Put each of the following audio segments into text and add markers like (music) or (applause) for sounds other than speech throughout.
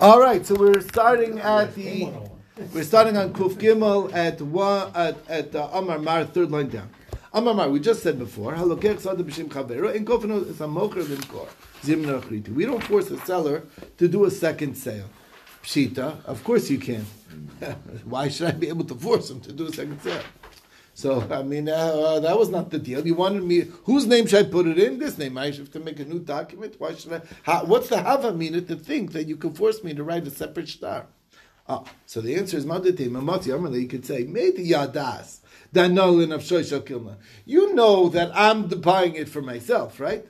All right, so we're starting at the we're starting on Kuf Gimel at one at at uh, Amar Mar third line down. Amar Mar, we just said before. Halokech sada b'shem chavero in kofino is a mocher limkor. We don't force a seller to do a second sale. Pshita, of course you can. (laughs) Why should I be able to force him to do a second sale? So I mean, uh, uh, that was not the deal. You wanted me. Whose name should I put it in? This name. I should have to make a new document. Why should I? How, what's the hava mean to think that you can force me to write a separate star? Oh, so the answer is Madate Mamati. You could say Made Yadas Danolin of Kilna. You know that I'm buying it for myself, right?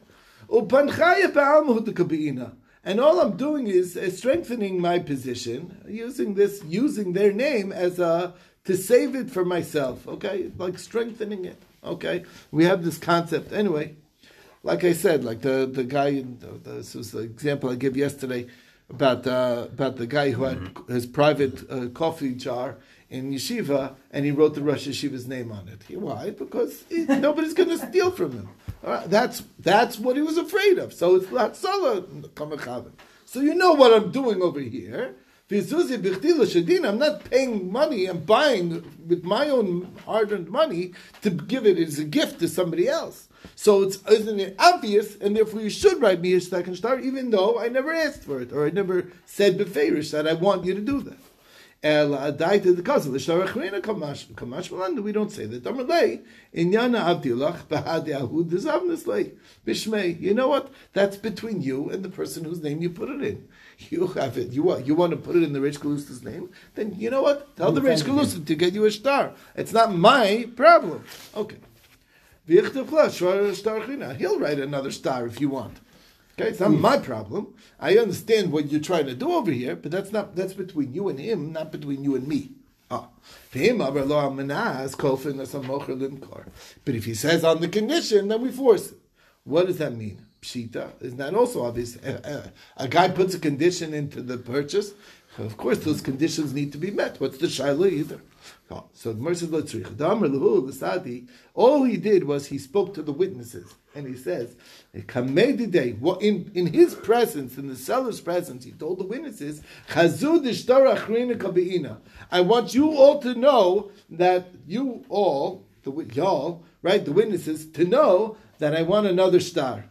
And all I'm doing is uh, strengthening my position using this, using their name as a to save it for myself. Okay, like strengthening it. Okay, we have this concept anyway. Like I said, like the the guy. This was the example I gave yesterday about uh, about the guy who had mm-hmm. his private uh, coffee jar in yeshiva, and he wrote the Rosh Yeshiva's name on it. Why? Because he, (laughs) nobody's going to steal from him. Right, that's that's what he was afraid of. So it's not So you know what I'm doing over here. I'm not paying money, I'm buying with my own hard earned money to give it as a gift to somebody else. So it's isn't it obvious, and therefore you should write me a second star, even though I never asked for it, or I never said beferish that I want you to do that. El adai to the cousin, the shtar achrina kamash kamash. We don't say that. Damalei inyana avdilach bahad yahud dezavneslei bishmei. You know what? That's between you and the person whose name you put it in. You have it. You want you want to put it in the Rich Galusta's name? Then you know what? Tell the Rich Galusta to get you a star. It's not my problem. Okay. He'll write another star if you want. Okay, it's not mm. my problem. I understand what you're trying to do over here, but that's not that's between you and him, not between you and me. Ah. But if he says on the condition, then we force it. What does that mean? Pshita is that also obvious? A, a, a, guy puts a condition into the purchase. Of course, those conditions need to be met. What's the shaila either? Oh, so the mercy the Sa'di, all he did was he spoke to the witnesses, and he says, "Kamei What in in his presence, in the seller's presence, he told the witnesses, I want you all to know that you all, the y'all, right, the witnesses, to know that I want another star."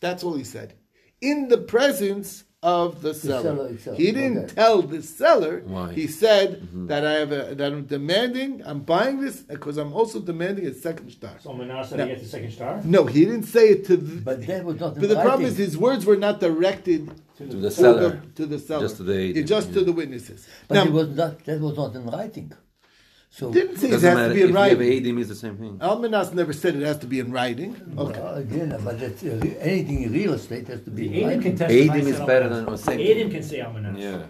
That's all he said. In the presence of the, the seller. seller he didn't okay. tell the seller. Why? He said mm-hmm. that I have a, that I'm demanding, I'm buying this because I'm also demanding a second star. So Manasseh now, gets a second star. No, he didn't say it to. The, but that was not. But the problem is his words were not directed to the, to the seller. The, to the seller. Just to the just yeah. to the witnesses. But now, was not, that was not in writing. So didn't say it has matter. to be in if writing. If you have it's the same thing. Almanas never said it has to be in writing. Okay. Well, again, but uh, anything in real estate has to be in writing. Edim is better than or same. Edim can say Almanas. Yeah.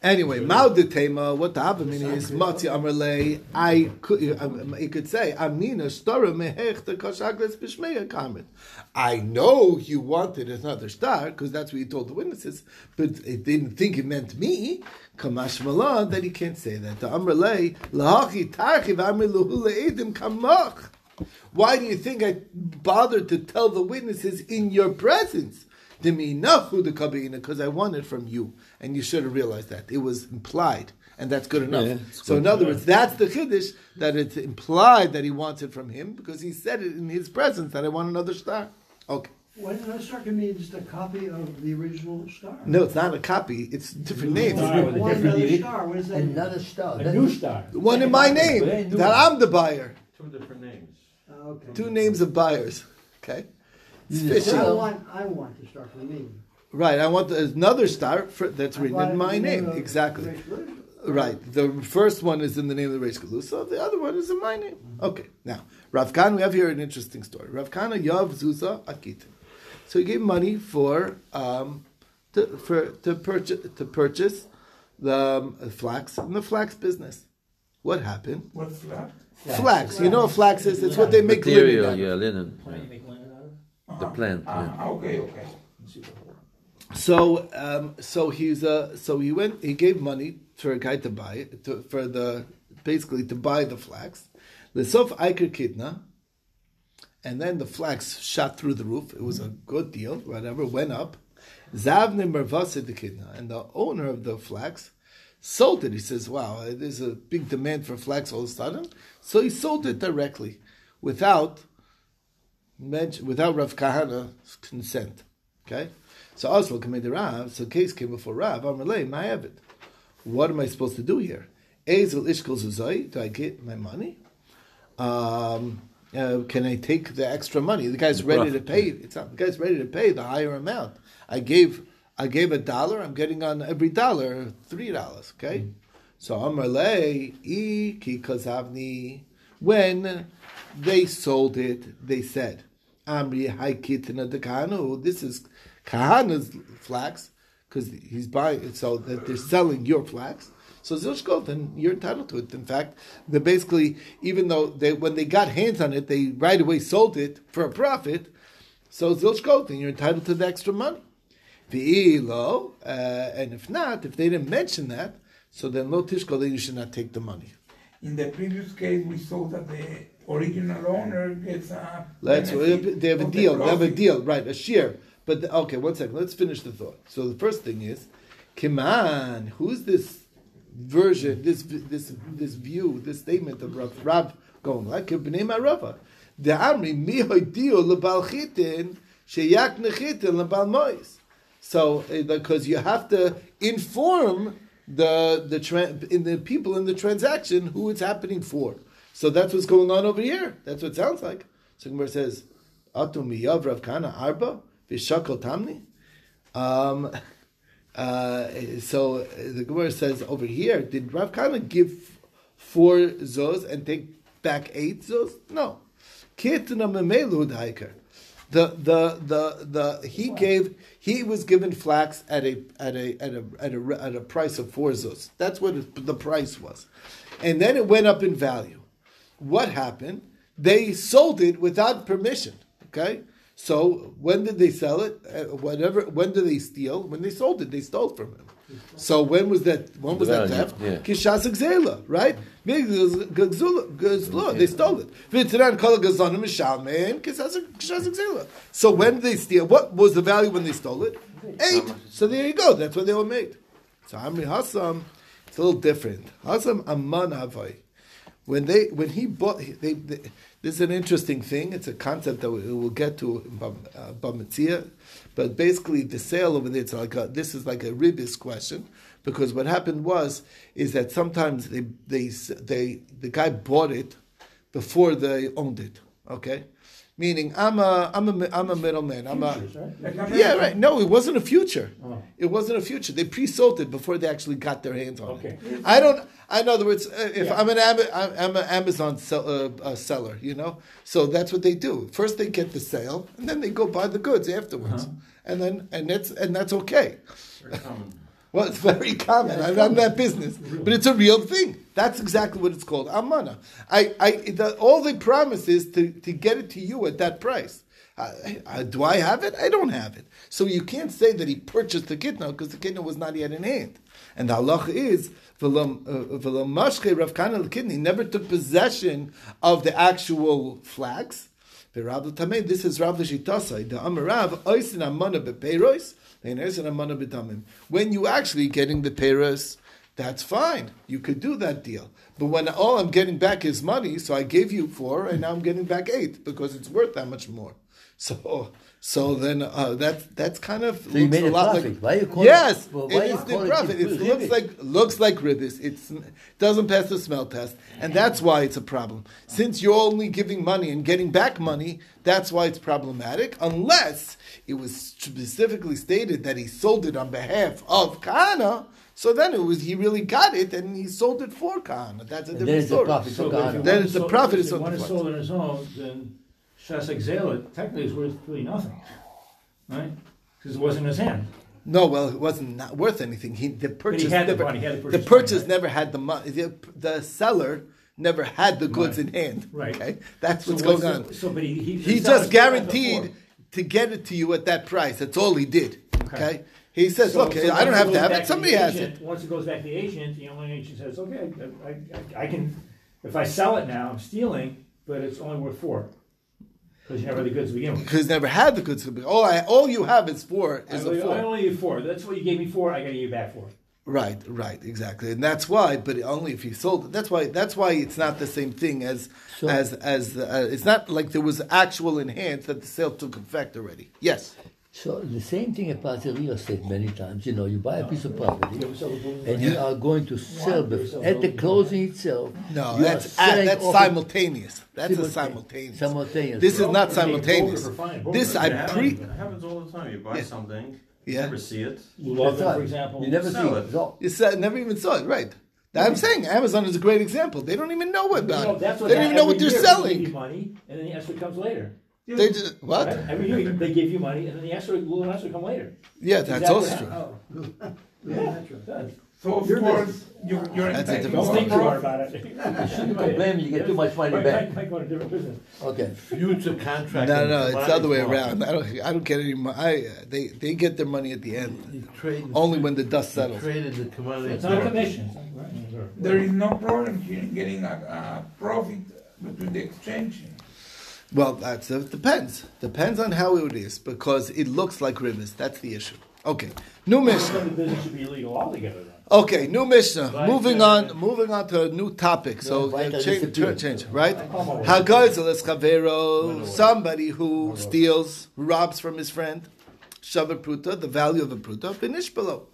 Anyway, Maudetema, what the Havamini is, Matzi Amrle, I could, uh, um, you could say, Amina, Stora Mehech, the Koshagles Bishmeya Karmet. I know you wanted another star, because that's what you told the witnesses, but it didn't think it meant me. Kamash Malon, that he can't say that. The Amrle, Lahachi Tarchiv Amiluhula Edim Kamach. Why do you think I bothered to tell the witnesses in your presence? Because I want it from you and you should have realized that it was implied, and that's good enough. Yeah, so, good. in other words, that's the chiddush that it's implied that he wants it from him because he said it in his presence that I want another star. Okay. Why did that star mean just a copy of the original star? No, it's not a copy. It's different names. Star, another star. What is that? Another star. A new star. One in my name. That I'm the buyer. Two different names. Oh, okay. Two names of buyers. Okay. It's fishy. I want, I want the star for me. Right, I want another star for, that's written in my name. Exactly. Right. The first one is in the name of the Reish Galusa. The other one is in my name. Okay. Now, Rav Khan, we have here an interesting story. Rav Khan Yav Zusa Akit. So he gave money for um, to for to purchase to purchase the um, flax in the flax business. What happened? What flax? Flax. flax. You know what flax is? It's what they make Material, linen. Yeah, linen. The plant. Uh, yeah. Okay, okay. So, um, so he's uh, so he went. He gave money for a guy to buy it, to, for the basically to buy the flax. The sof Iker Kidna, and then the flax shot through the roof. It was a good deal. Whatever went up, Zavne Mervasa the Kidna, and the owner of the flax sold it. He says, "Wow, there's a big demand for flax all of a sudden," so he sold it directly, without without Rav Kahana's consent. Okay, so also committed Rav. So case came before Rav. I'm relay my Evid. What am I supposed to do here? Ezel ishkol zuzai. Do I get my money? Um, uh, can I take the extra money? The guy's ready to pay. It's not, the guy's ready to pay the higher amount. I gave I gave a dollar. I'm getting on every dollar three dollars. Okay, so Amarle i ki kazavni. When they sold it, they said, Amri haikitina de kahanu. This is kahana's flax because he's buying it. So that they're selling your flax. So Zilshkot, then you're entitled to it. In fact, they basically, even though they when they got hands on it, they right away sold it for a profit. So Zilshkot, then you're entitled to the extra money. V'ilo, uh, and if not, if they didn't mention that, so then lo tishkol, then you should not take the money. In the previous case, we saw that the original owner gets a. Let's they have a of the deal. They have a deal, right? A share. But the, okay, one second. Let's finish the thought. So the first thing is, Kiman, who's this version, this this this view, this statement of Rav, Rav going like Bnei Marava? The Amri mi hoidio lebal chitin sheyak nechitin lebal mois. So uh, because you have to inform the the tra- in the people in the transaction who it's happening for. So that's what's going on over here. That's what it sounds like. So Gemara says, "Atu miyav Rav Kana arba v'shakol tamni." Um, (laughs) uh, so the Gemara says over here, did Rav Kana give four zos and take back eight zos? No. Kitna memelu daiker. The the the the he gave he was given flax at a at a at a at a, at a price of four zos. That's what the price was, and then it went up in value. What happened? They sold it without permission. Okay, so when did they sell it? Uh, whatever. When did they steal? When they sold it, they stole from him. So when was that? When was that theft? yeah. Kishas Gzela, right? They stole it. V'tiran kol gazonim mishalmein kishas Gzela. So when did they steal? What was the value when they stole it? Eight. So there you go. That's what they were made. So Amri Hassam, it's a little different. Hassam Aman Havai. When they when he bought, they, they, this is an interesting thing. It's a concept that we, we'll get to uh, but basically the sale over there, it's like a, this is like a ribis question because what happened was is that sometimes they they they the guy bought it before they owned it. Okay, meaning I'm a I'm a I'm a middleman. I'm a Futures, right? Like a yeah, right. No, it wasn't a future. Oh. It wasn't a future. They pre-sold it before they actually got their hands on Okay. it. I don't. In other words, uh, if Yeah. I'm an I'm I'm an Amazon sell, uh, uh, seller, you know, so that's what they do. First, they get the sale, and then they go buy the goods afterwards, Uh-huh. and then and that's and that's okay. Well, it's very common. I run that business, but it's a real thing. That's exactly what it's called, amana. I, I, the, all they promise is to, to get it to you at that price. Uh, uh, do I have it? I don't have it. So you can't say that he purchased the kitna because the kitna was not yet in hand. And the halacha is v'lam uh, Rav Kana l'kidney never took possession of the actual Tamei, this is Rav L'Shitasai. The Amarav oisin amana bepeiros, When you actually getting the peiros, that's fine. You could do that deal. But when all I'm getting back is money, so I gave you four, and now I'm getting back eight because it's worth that much more. So, so then uh, that that's kind of So you looks made a a lot profit. like Why you call yes, it- well, why is you the call it profit. It looks like looks like ribis. It's doesn't pass the smell test, and that's why it's a problem. Since you're only giving money and getting back money, that's why it's problematic. Unless it was specifically stated that he sold it on behalf of Kahana, so then it was he really got it and he sold it for Kahana. That's a And then different it's a story. profit So for if you Then it's to a sold- profit, If it's you on want the it sold on its own, then Shas Exela technically is worth really nothing, right? Because it wasn't in his hand. No, well, it wasn't not worth anything. He the purchase had the money, he had the the purchase purchase money, right? never had the money. The, the seller never had the goods Right. in hand. Right. Okay, that's So what's what's going the- on. So, but he he, He just the guaranteed to get it to you at that price. That's all he did. Okay, Okay. he says, So- "Look, so I don't have to have it. the Somebody has agent, it." Once it goes back to the agent, the only agent says, "Okay, I, I, I can. If I sell it now, I'm stealing, but it's only worth four. Because you never had the goods to begin with. because never had the goods to be. All I, all you have is four I is only, a I four. only need four. That's what you gave me for. I got to give you back for. Right, right, exactly, and that's why. But only if he sold it. That's why. That's why it's not the same thing as So- as as. Uh, it's not like there was actual in hand that the sale took effect already. Yes. So the same thing applies to real estate many times. You know, you buy a piece of property You sell the building. and you are going to sell bef- at the closing itself. No, that's are selling that's simultaneous. That's a Simultaneous. simultaneous. Simultaneous. This is not simultaneous. for fine, broker. This I pre. It happens all the time. You buy Yeah. something, you Yeah. never see it. Love That's for example. You never Sell see it. it. So, You said never even saw it, right? I'm saying Amazon is a great example. They don't even know about No, it. that's what They don't even know what they're year selling. money, and then the escrow comes later. They just what? Right? Every year they give you money, and then the escrow, little escrow come later. Yeah, that's Exactly. also true. Oh. (laughs) Yeah, that's right. So of You're course, you're, you're That's a different Don't think to too hard about it. you (laughs) shouldn't complain when you get too much money Might- back. Might, might go to a different business. Okay. Future contract. No, no, it's the other way around. I don't. I don't get any. money. I uh, they they get their money at the end, only when the dust settles. Traded the commodity. It's not a commission. It's not- right, right. There is no problem here in getting a, a profit between the exchange. Well, that's it depends. Depends on how it is because it looks like ribis. That's the issue. Okay, new Then Mishnah. the business should be illegal altogether then. Okay, new Mishnah. Right, moving on. Moving on to a new topic. So right, uh, I change, disappear. change, right? Come on. Hagazel chavero. Somebody who steals, robs from his friend, shava pruta, the value of a pruta, finish below,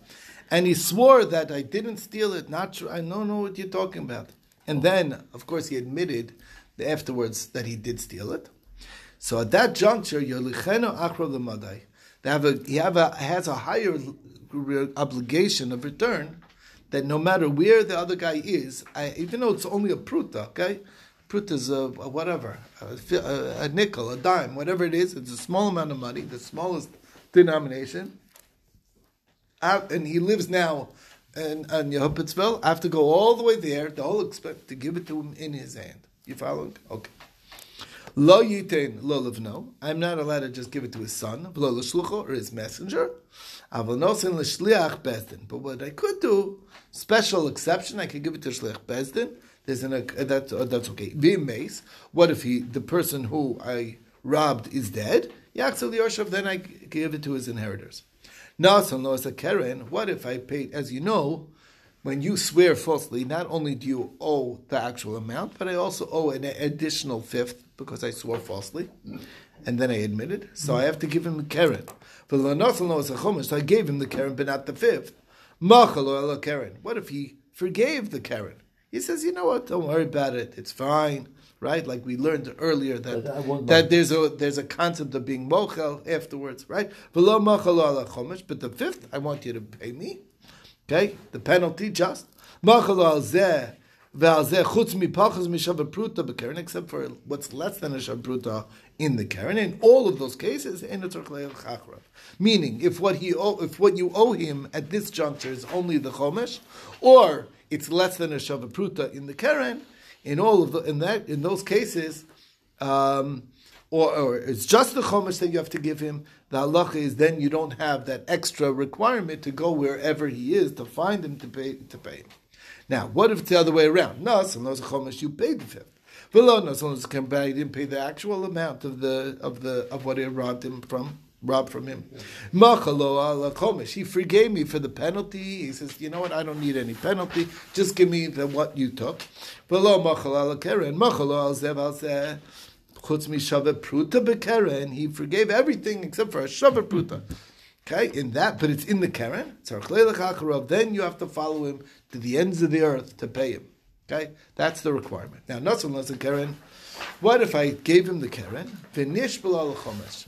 and he swore that I didn't steal it. Not true. I don't know what you're talking about. And then, of course, he admitted afterwards that he did steal it. So at that juncture, Lemadai, they have a he have a has a higher obligation of return that no matter where the other guy is, I, even though it's only a pruta, okay, pruta is a, a whatever, a, a, a nickel, a dime, whatever it is, it's a small amount of money, the smallest denomination. Out- and he lives now in, in Yehupitzville. I have to go all the way there, the whole expense, to give it to him in his hand. You following? Okay. Lo yitain lo livno. I'm not allowed to just give it to his son, lo l'shlucho or his messenger. Aval nosin l'shliach bezdin. But what I could do, special exception, I could give it to shliach bezdin. There's an uh, that's uh, that's okay. V'meis. What if he, the person who I robbed, is dead? Yaksel Yoshev. Then I give it to his inheritors. Nasan lo a keren. What if I paid? As you know, when you swear falsely, not only do you owe the actual amount, but I also owe an additional fifth because I swore falsely, and then I admitted. So I have to give him the keren. For the nasan as a chumash, so I gave him the keren, but not the fifth. Machalo ela keren. What if he forgave the keren? He says, you know what? Don't worry about it. It's fine, right? Like we learned earlier that But that there's a there's a concept of being mochel afterwards, right? V'lo machalo ala chumash. But the fifth, I want you to pay me. Okay, the penalty just except for what's less than a shav pruta in the keren. In all of those cases. Meaning, if what he owe, if what you owe him at this juncture is only the chomesh, or it's less than a shav pruta in the keren, in all of the in that in those cases. Um, or, or it's just the chomesh that you have to give him. The halacha is then you don't have that extra requirement to go wherever he is to find him to pay to pay him. Now, what if it's the other way around? No, so no chomesh you paid the fifth. Below no, so it's compared, he didn't pay the actual amount of the of the of what he robbed him from robbed from him. Machalo. He forgave me for the penalty. He says, you know what? I don't need any penalty. Just give me the what you took. Below machalo ala keren. Machalo al zev al. Chutz mi shava pruta bekeren. He forgave everything except for a shava pruta. Okay, in that, but it's in the keren. Then you have to follow him to the ends of the earth to pay him. Okay, that's the requirement. Now, not much the keren. What if I gave him the keren? Chomesh,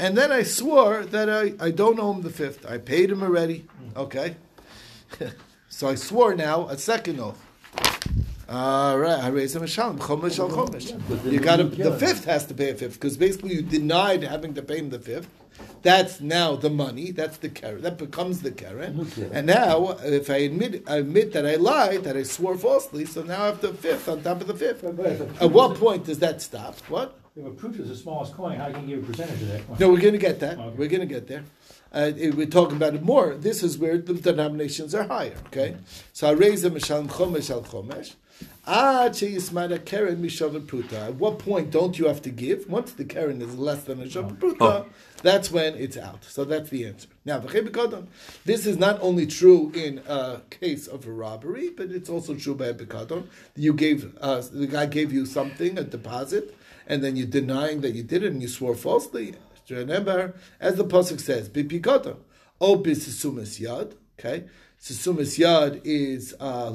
and then I swore that I, I don't owe him the fifth. I paid him already. Okay, (laughs) so I swore now a second oath. All right, I raise him a shalom. Chomesh al chomesh. You got to. The fifth has to pay a fifth because basically you denied having to pay him the fifth. That's now the money. That's the karen. That becomes the karen. And now, if I admit, I admit that I lied, that I swore falsely. So now I have the fifth on top of the fifth. At what point does that stop? What? If a proof is the smallest coin, how can you give a percentage of that coin? No, we're going to get that. Okay. We're going to get there. Uh, we're talking about it more. This is where the denominations are higher. Okay, so I raise them mishalem chomesh al chomesh. Ad sheyismada keren mishavar pruta. At what point don't you have to give? Once the keren is less than a shavar pruta, Oh. that's when it's out. So that's the answer. Now, v'chei b'kodon. this is not only true in a case of a robbery, but it's also true by a b'kodon. You gave uh, the guy gave you something, a deposit, and then you're denying that you did it, and you swore falsely. Remember, as the pasuk says, b'pikoton, o b'sisumas yad. Okay, sisumas yad is uh.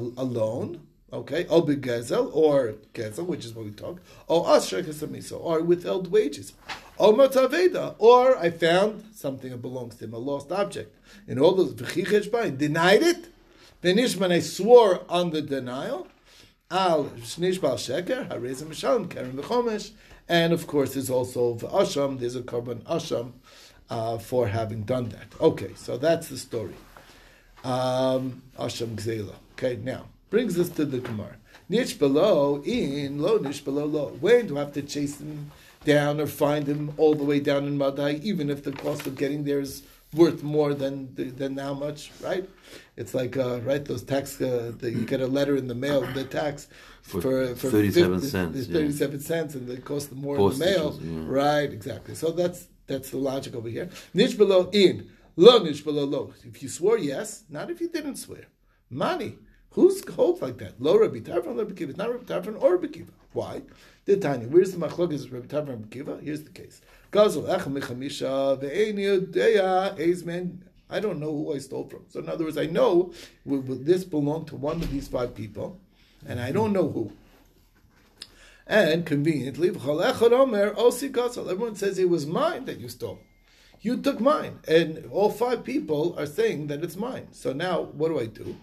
Okay, o b'gezel or gezel, which is what we talk. O asher kesamiso, or withheld wages. O mataveda, or I found something that belongs to him, a lost object. In all those denied it. Benishman, I swore on the denial. Al sheker v'chomesh, and of course there's also v'asham. There's a korban asham uh, for having done that. Okay, so that's the story. Um, asham gzela. Okay, now brings us to the Gemara. Nish below in lo nish below lo. When do I have to chase him down or find him all the way down in Madai, even if the cost of getting there is worth more than than how much, right? It's like uh, right those tax. Uh, the, you get a letter in the mail, the tax For for, 37 cents, It's yeah. thirty-seven cents, and it costs more in the mail. Yeah. Right, exactly. So that's that's the logic over here. Nish below in lo nish below lo. If you swore yes, not if you didn't swear. Money. Who's holds like that? Lo Rabbi Tarfon, Rabbi Kiva. It's not Rabbi Tarfon or Rabbi Kiva. Why? The Tanya. Where's the machlokes Rabbi Tarfon and Rabbi Kiva? Here's the case. Gazel mechamisha ve'ein ezmen. I don't know who I stole from. So in other words, I know this belonged to one of these five people, and I don't know who. And conveniently. Everyone says it was mine that you stole. You took mine, and all five people are saying that it's mine. So now, what do I do?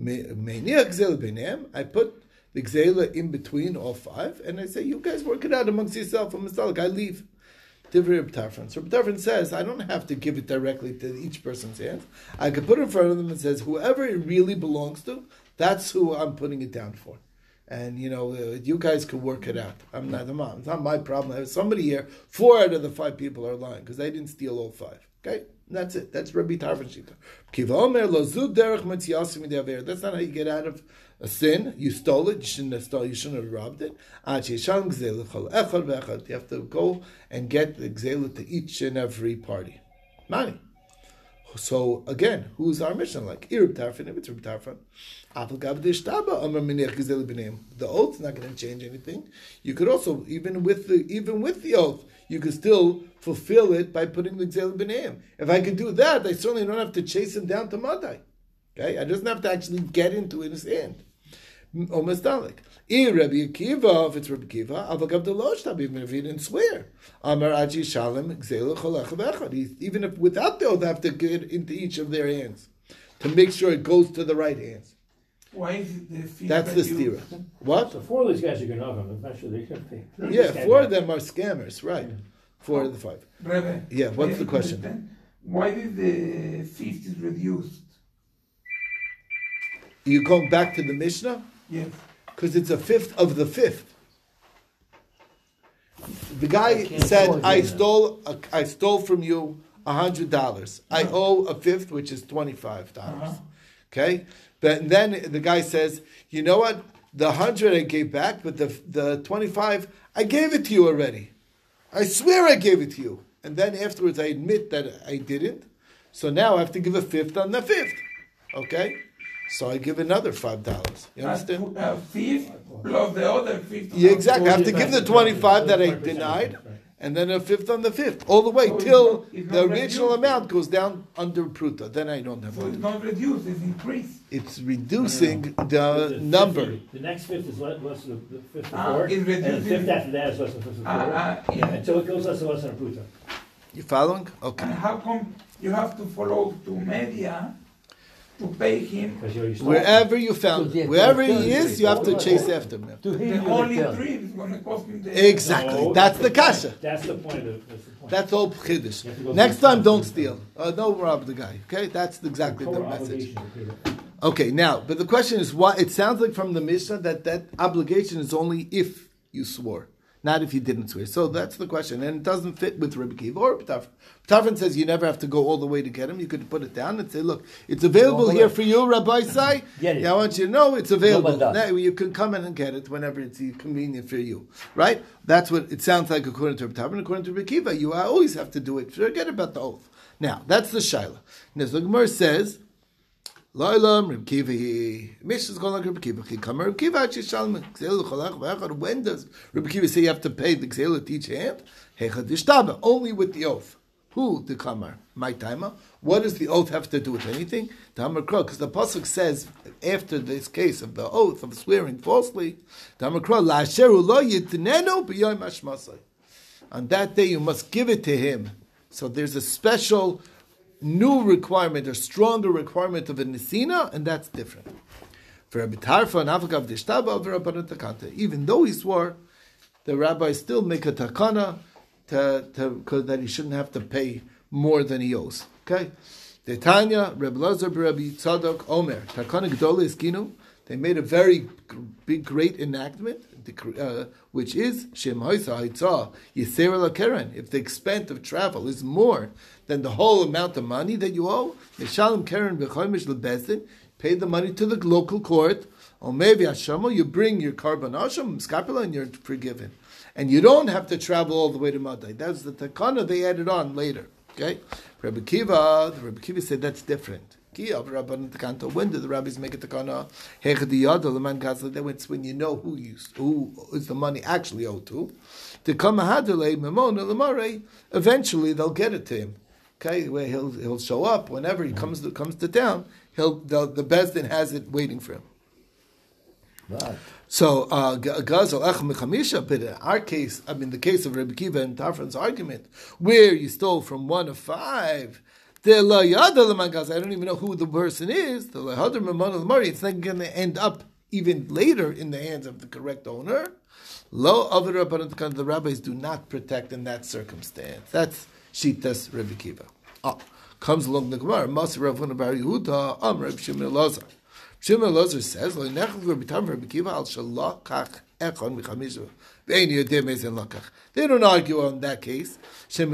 I put the gzela in between all five, and I say, "You guys work it out amongst yourself." I'm I leave. Divrei Reb. So Reb says, I don't have to give it directly to each person's hands. I could put it in front of them and says, whoever it really belongs to, that's who I'm putting it down for. And you know, uh, you guys can work it out. I'm not, I'm it's not my problem. There's somebody here. Four out of the five people are lying because they didn't steal all five. Okay, that's it. That's Rabbi Tarfon Shita. That's not how you get out of a sin. You stole it. You shouldn't have stole. You shouldn't have robbed it. You have to go and get the gzela to each and every party. Money. So again, who's our mission like? Irib Tarfon, if it's Gzela B'neim. The oath's not going to change anything. You could also, even with the even with the oath, you could still fulfill it by putting the Gzela B'neim. If I could do that, I certainly don't have to chase him down to Madai. Okay, I doesn't have to actually get into his hand. Almost like. Ir Rabbi Akiva, if it's Rabbi Akiva, Avagav Delosh even if he didn't swear. Amar Aji Shalem, Gzela Cholech Vechad. Even if without the oath, I have to get into each of their hands to make sure it goes to the right hands. Why is it the fee That's the reduced? stira. What? So four of these guys are going to them. sure they should pay. Yeah, four of them are scammers, right? Four of the five. Rebbe, Yeah, what's the question? understand. Why did the fifth is reduced? You going back to the Mishnah? Yes. Because it's a fifth of the fifth. The guy can't said, "I stole, a, I stole from you a hundred dollars. I uh-huh. owe a fifth, which is twenty-five dollars." Uh-huh. Okay, but then the guy says, "You know what? The hundred I gave back, but the the twenty-five I gave it to you already. I swear I gave it to you." And then afterwards, I admit that I didn't. So now I have to give a fifth on the fifth. Okay, so I give another five dollars. You understand? A uh, fifth plus the other fifth. Yeah, exactly. I have to give the 25 that I denied, and then a fifth on the fifth, all the way So it's till not- it's the original reduced. amount goes down under pruta. Then I don't have So it's money. not reduced, it's increased. It's reducing The the fifth- number. The next fifth is less, less than the fifth Ah, before, it's and the fifth after that is less than the fifth Ah, before. ah, Yeah, yeah. until it goes less and less than pruta. You following? Okay. And how come you have to follow to media to pay him? Because you already stole. Wherever you found, him, wherever he is, you have to chase after him. The only tell. three is gonna cost him the. Exactly. No, That's the kasha. That's the point of, that's the point. That's all You chiddush. Next time, don't steal. Uh, don't rob the guy. Okay, that's exactly the message. obligation to pay that. Okay, now, but the question is why it sounds like from the Mishnah that that obligation is only if you swore. Not if you didn't swear. So that's the question, and it doesn't fit with Rabbi Kiva or Ptafrin. Ptafrin says you never have to go all the way to get him. You could put it down and say, "Look, it's available here for you, Rabbi Sai. Yeah, I want you to know it's available. Now, you can come in and get it whenever it's convenient for you, right? That's what it sounds like according to Ptafrin. According to Rabbi Kiva, you always have to do it. Forget about the oath. Now that's the shaila. Now the Gemara says. Loilam Reb Kiva he Mishnah's going like Reb Kiva. He come Reb Kiva actually shalom gzeil cholach v'echad. When does Reb Kiva say you have to pay the gzeil at each hand? Hechad only with the oath. Who the kamar? My timer. What does the oath have to do with anything? The Hamar Kro, because the pasuk says after this case of the oath of swearing falsely, the Hamar Kro la asheru lo yitnenu b'yom hashmasai. On that day you must give it to him. So there's a special new requirement, a stronger requirement of a nisina, and that's different. For Rabbi Tarfa and Avagav Dishtaba Takanta, even though he swore, the rabbis still make a takana to, to, that he shouldn't have to pay more than he owes. Okay? The Tanya, Rabbi Lazar, Rabbi Tzadok, Omer, takana gdola iskinu. They made a very big, great enactment, uh, which is Shem Hoisa Haitzah Yisera Keren. If the expense of travel is more than the whole amount of money that you owe, Mishalim Keren B'choimish Lebezin, pay the money to the local court. Or maybe Hashamo, you bring your carbon asham, scapula, and you're forgiven. And you don't have to travel all the way to Madai. That's the takana they added on later. Okay? Rabbi Kiva, the Rabbi Kiva said that's different. Ki of Rabban Takanto. When did the rabbis make a takana? Hechadiyad, the man kasla. That it's when you know who you who is the money actually owed to. To come hadale memona lemare. Eventually they'll get it to him. Okay, where he'll he'll show up whenever he comes to comes to town. He'll the, the Bezdin has it waiting for him. Right. So uh, but in our case, I mean the case of Rabbi Kiva and Tarfan's argument, where you stole from one of five, I don't even know who the person is. It's not going to end up even later in the hands of the correct owner. Lo Avir the rabbis do not protect in that circumstance. That's Shitas Rabbi Kiva. Oh, comes along the Gemara, Masir Rav Bar Yehuda, Am Rabbi Shimon Elazar. Shimon Elazar says, "Lo nechel v'bitam Rabbi Kiva al shalakach echon michamishu ve'en yodeh mezen lakach." They don't argue on that case. That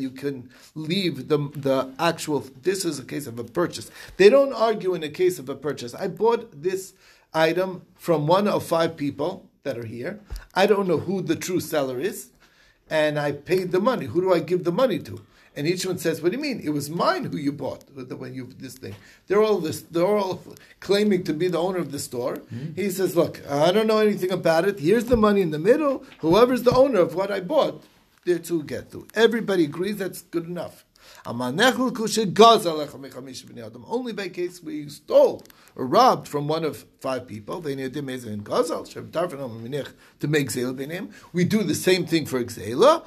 you can leave the the actual. This is a case of a purchase. They don't argue in a case of a purchase. I bought this item from one of five people that are here. I don't know who the true seller is, and I paid the money. Who do I give the money to? And each one says, "What do you mean? It was mine who you bought when you this thing." They're all this. They're all claiming to be the owner of the store. Mm-hmm. He says, "Look, I don't know anything about it. Here's the money in the middle. Whoever's the owner of what I bought, there to get to." Everybody agrees that's good enough. Only by case where you stole or robbed from one of five people, we do the same thing for Gzela,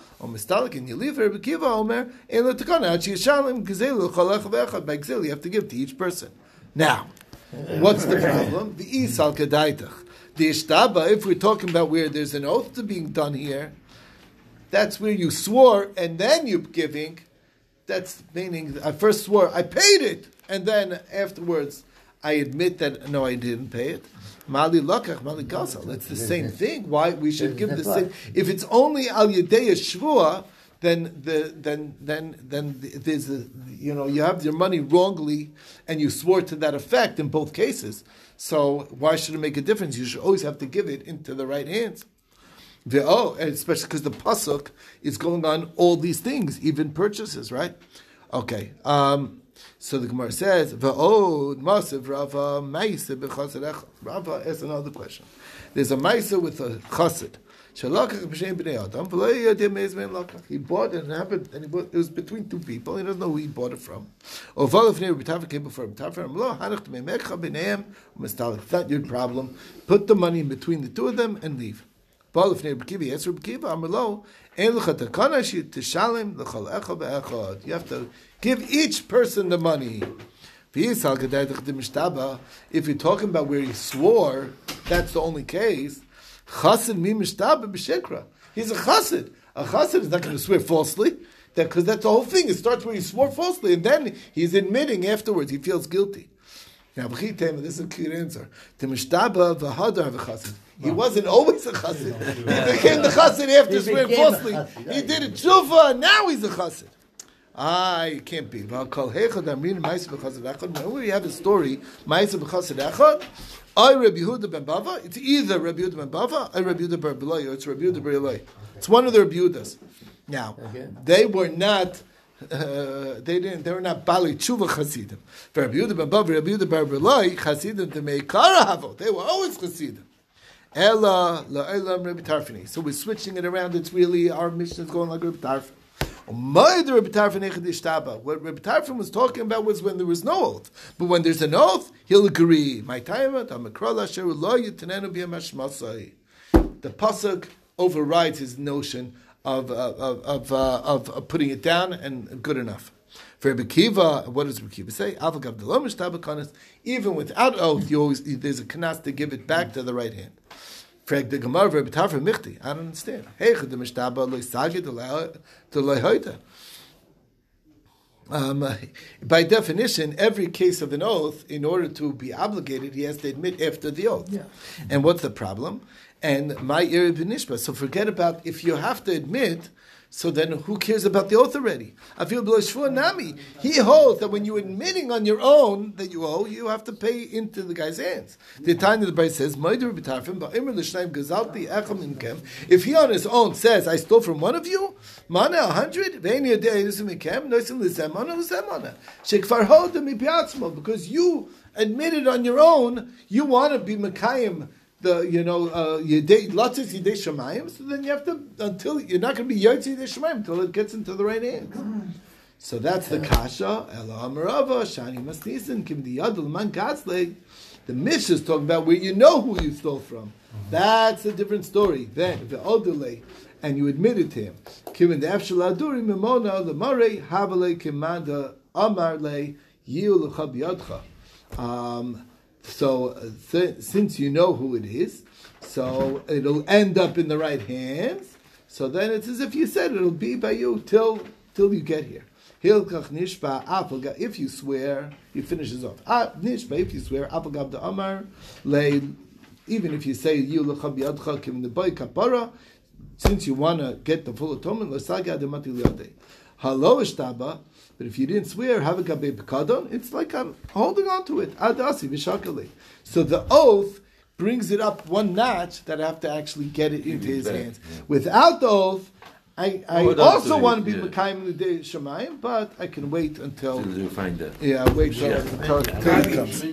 by Xela, you have to give to each person. Now, what's the problem? The Isal Kedaitach. The Ishtaba, if we're talking about where there's an oath to being done here, that's where you swore and then you're giving. That's meaning I first swore I paid it, and then afterwards I admit that no, I didn't pay it. Mali lakach, mali gasal. It's the same (laughs) thing. Why we should give the same? If it's only al yedei shvua, then the then then then there's a you know you have your money wrongly and you swore to that effect in both cases. So why should it make a difference? You should always have to give it into the right hands. The, oh, especially because the pasuk is going on all these things, even purchases, right? Okay. Um, so the Gemara says, "Va'od masiv Rava ma'isa b'chassid Rava asks another question. There's a ma'isa with a chassid. He bought it and happened, and he bought, it was between two people. He doesn't know who he bought it from. It's not your problem. Put the money in between the two of them and leave. Yes. You have to give each person the money. If you're talking about where he swore, that's the only case. Mi mishtaba. He's a chassid. A chassid is not going to swear falsely. Because that's the whole thing. It starts where he swore falsely, and then he's admitting afterwards he feels guilty. Now, this is a clear answer. The mishtaba v'hadar. He wasn't always a chassid. He became the chassid after swearing falsely. He did a tshuva, now he's a chassid. Ah, it can't be. Well, kol heichad amrin ma'aseh b'chassid echad. Remember we have a story, ma'aseh b'chassid echad. I Rabbi Yehuda ben Bava. It's either Rabbi Yehuda ben Bava or Rabbi Yehuda ben Belay, or it's Rabbi Yehuda ben Belay. It's one of the Rabbi Yehudas. Now, Okay. they were not. Uh, they didn't. They were not bali tshuva chasidim. For Rabbi Yehuda ben Bava, Rabbi Yehuda ben Belay, chasidim to make havo. They were always chasidim. Ella la'elam Rabbi Tarfini. So we're switching it around. It's really our mission is going like Rabbi Tarfin. What Rabbi Tarfin was talking about was when there was no oath. But when there's an oath, he'll agree. My The pasuk overrides his notion of uh, of of, uh, of of putting it down and good enough. For Kiva, what does Kiva say? Even without oath, you always there's a kanas to give it back to the right hand. Frag the Gemara Rabbi I don't understand. Hey, the mishtaba lo isagid to loyhoita. Um, (laughs) by definition, every case of an oath, in order to be obligated, he has to admit after the oath. Yeah. And what's the problem? And my ir b'nishba. So forget about if you have to admit. So then, who cares about the oath already? I feel nami. He holds that when you're admitting on your own that you owe, you have to pay into the guy's hands. The time of the Bible says. If he on his own says, "I stole from one of you," mana a hundred, because you admitted on your own, you want to be mekayim the you know uh, yedei latzis yedei shemayim. So then you have to until you're not going to be yotzi yedei shemayim until it gets into the right hands. So that's the kasha. Ela amarava shani masnisin kim the yadul man gatzle. The Mishnah is talking about where you know who you stole from. That's a different story. Then the odele. And you admitted to him. Kim the afshaladuri mimona mare havale kimanda amar le yiu l'chabiyadcha. Um, so, uh, si- since you know who it is, so it'll end up in the right hands. So then it's as if you said it'll be by you till till you get here. Hilkach nishba apelga. If you swear, he finishes off. Ah, nishba. If you swear, apelgav the amar le. Even if you say you lechab yadcha kim the boy kapara, since you want to get the full atonement, l'saga ademati liyadei. Halo ishtaba. But if you didn't swear, have a gabe pekadon, it's like I'm holding on to it. Adasi v'shakali. So the oath brings it up one notch that I have to actually get it into his hands. Without the oath, I, I on also want to be yeah. Mekayim the day Shemayim, but I can wait until Till you find that. yeah, wait till, Yeah. until, until it comes.